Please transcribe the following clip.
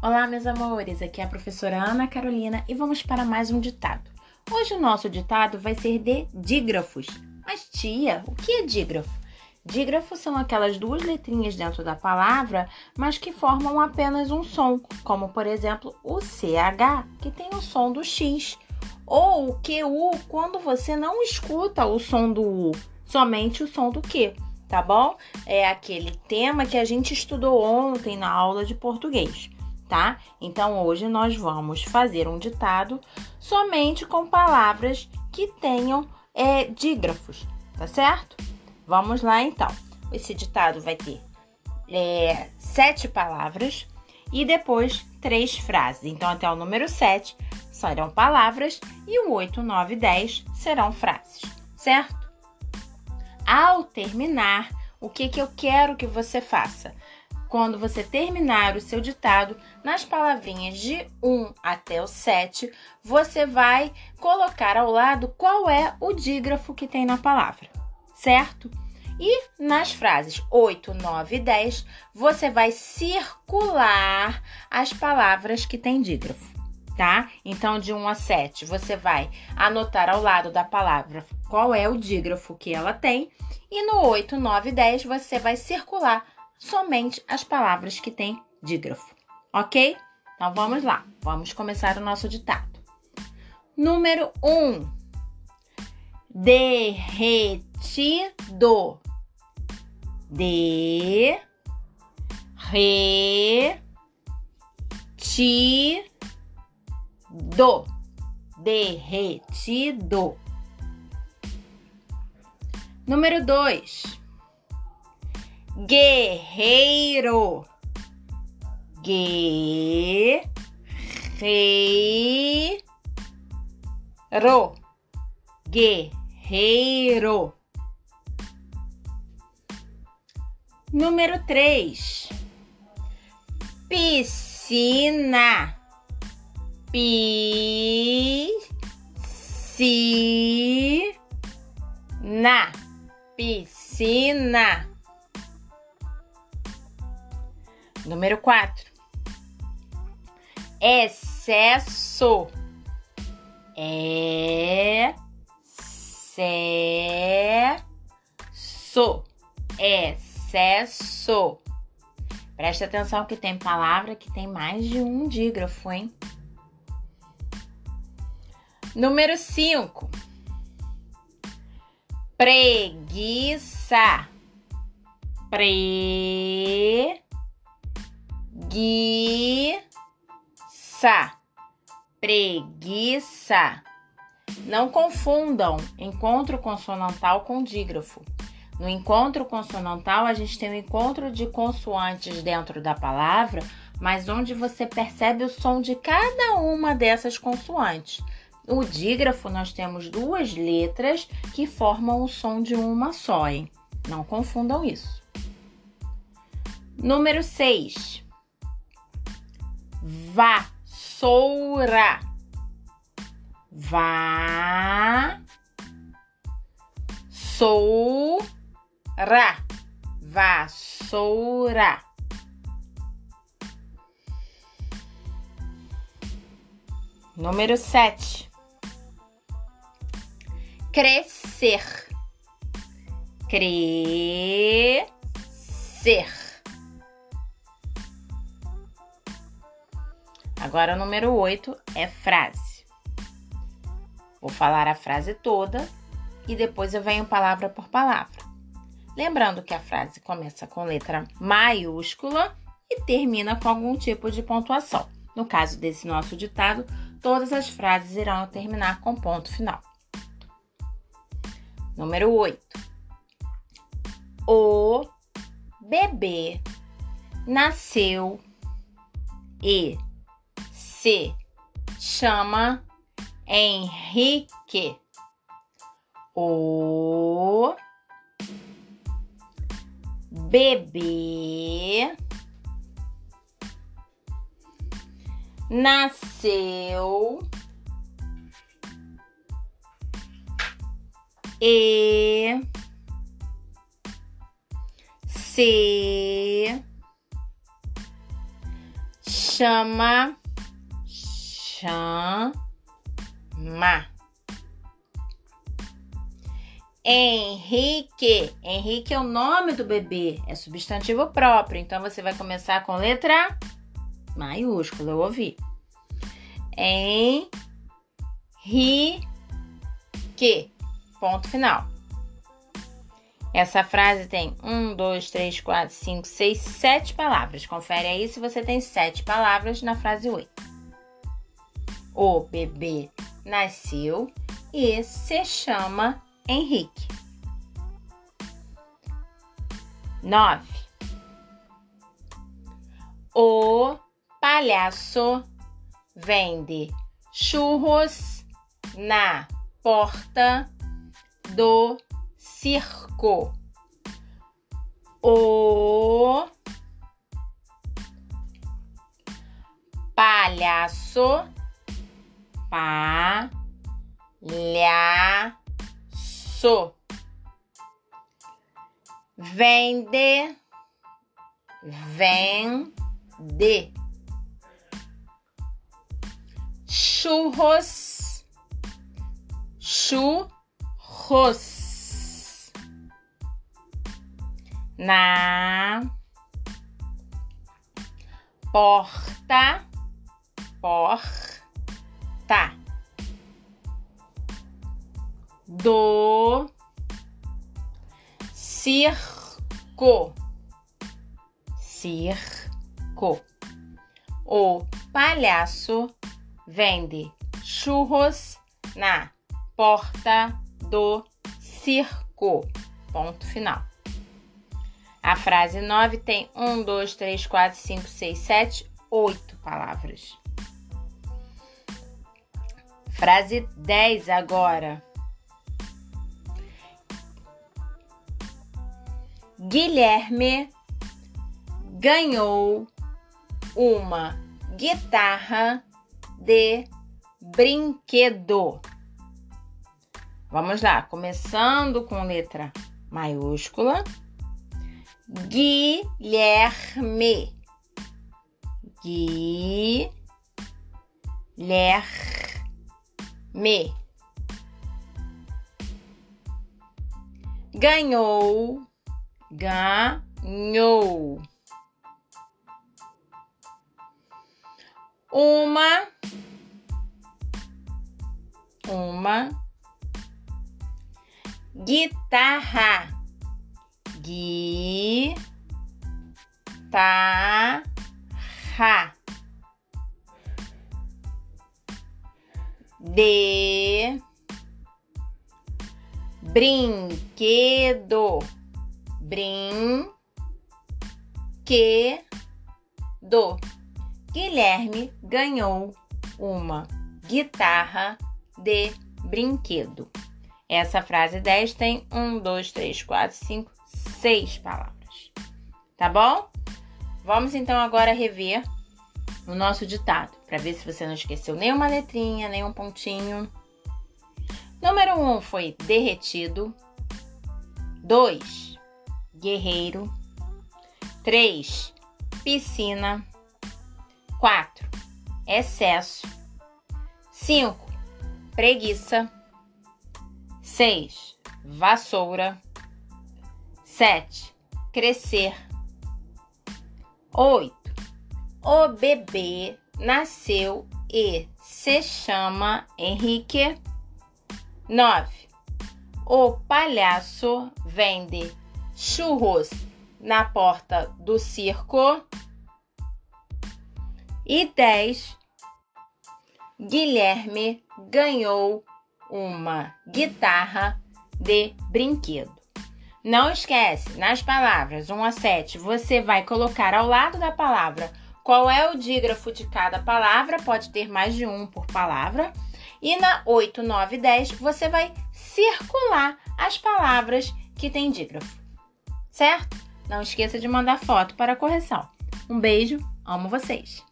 Olá, meus amores, aqui é a professora Ana Carolina e vamos para mais um ditado. Hoje o nosso ditado vai ser de dígrafos. Mas, tia, o que é dígrafo? Dígrafos são aquelas duas letrinhas dentro da palavra, mas que formam apenas um som, como por exemplo o CH, que tem o som do X, ou o QU, quando você não escuta o som do U, somente o som do Q, tá bom? É aquele tema que a gente estudou ontem na aula de português tá? Então hoje nós vamos fazer um ditado somente com palavras que tenham é, dígrafos, tá certo? Vamos lá então. Esse ditado vai ter é, sete palavras e depois três frases. Então, até o número sete serão palavras e o 8, 9 e 10 serão frases, certo? Ao terminar, o que, que eu quero que você faça? Quando você terminar o seu ditado, nas palavrinhas de 1 até o 7, você vai colocar ao lado qual é o dígrafo que tem na palavra, certo? E nas frases 8, 9 e 10, você vai circular as palavras que tem dígrafo, tá? Então, de 1 a 7, você vai anotar ao lado da palavra qual é o dígrafo que ela tem. E no 8, 9 e 10, você vai circular somente as palavras que têm dígrafo, ok? Então vamos lá, vamos começar o nosso ditado. Número 1: um, derretido. De re ti do derretido. Número 2 guerreiro. Guerreiro. Guerreiro. Número três. Piscina. Piscina. Piscina. Número 4. Excesso. Excesso. Excesso. Preste atenção que tem palavra que tem mais de um dígrafo, hein? Número 5. Preguiça. Pre Preguiça. Preguiça. Não confundam encontro consonantal com dígrafo. No encontro consonantal, a gente tem o um encontro de consoantes dentro da palavra, mas onde você percebe o som de cada uma dessas consoantes. No dígrafo, nós temos duas letras que formam o som de uma só, hein? Não confundam isso. Número 6 vassoura. Vá. Soura. Vassoura. Número sete. Crescer. Crescer. Agora, o número 8 é frase. Vou falar a frase toda e depois eu venho palavra por palavra. Lembrando que a frase começa com letra maiúscula e termina com algum tipo de pontuação. No caso desse nosso ditado, todas as frases irão terminar com ponto final. Número 8. O bebê nasceu e se chama Henrique. O bebê nasceu e se chama, chama. Henrique. Henrique é o nome do bebê, é substantivo próprio. Então você vai começar com letra maiúscula, eu ouvi. Henrique. Ponto final. Essa frase tem um, dois, três, quatro, cinco, seis, sete palavras. Confere aí se você tem sete palavras na frase 8. O bebê nasceu e se chama Henrique. 9. O palhaço vende churros na porta do circo. O palhaço palhaço. Vende. Vende. Churros. Churros. Na porta. Porta do circo. Circo. O palhaço vende churros na porta do circo. Ponto final. A frase 9 tem 1, 2, 3, 4, 5, 6, 7, 8 palavras. Frase 10 agora. Guilherme ganhou uma guitarra de brinquedo. Vamos lá, começando com letra maiúscula. Guilherme. Guilherme me ganhou ganhou. Uma. Uma. Guitarra. Guitarra. De brinquedo, brinquedo. Guilherme ganhou uma guitarra de brinquedo. Essa frase 10 tem 1, 2, 3, 4, 5, 6 palavras. Tá bom? Vamos então agora rever o nosso ditado, para ver se você não esqueceu nenhuma letrinha, nenhum pontinho. Número 1 um foi derretido. 2. Guerreiro. 3. Piscina. 4. Excesso. 5. Preguiça. 6. Vassoura. 7. Crescer. 8. O bebê nasceu e se chama Henrique. 9. O palhaço vende churros na porta do circo. E 10. Guilherme ganhou uma guitarra de brinquedo. Não esquece, nas palavras 1 a 7, você vai colocar ao lado da palavra qual é o dígrafo de cada palavra, pode ter mais de um por palavra. E na 8, 9 e 10 você vai circular as palavras que tem dígrafo. Certo? Não esqueça de mandar foto para a correção. Um beijo, amo vocês!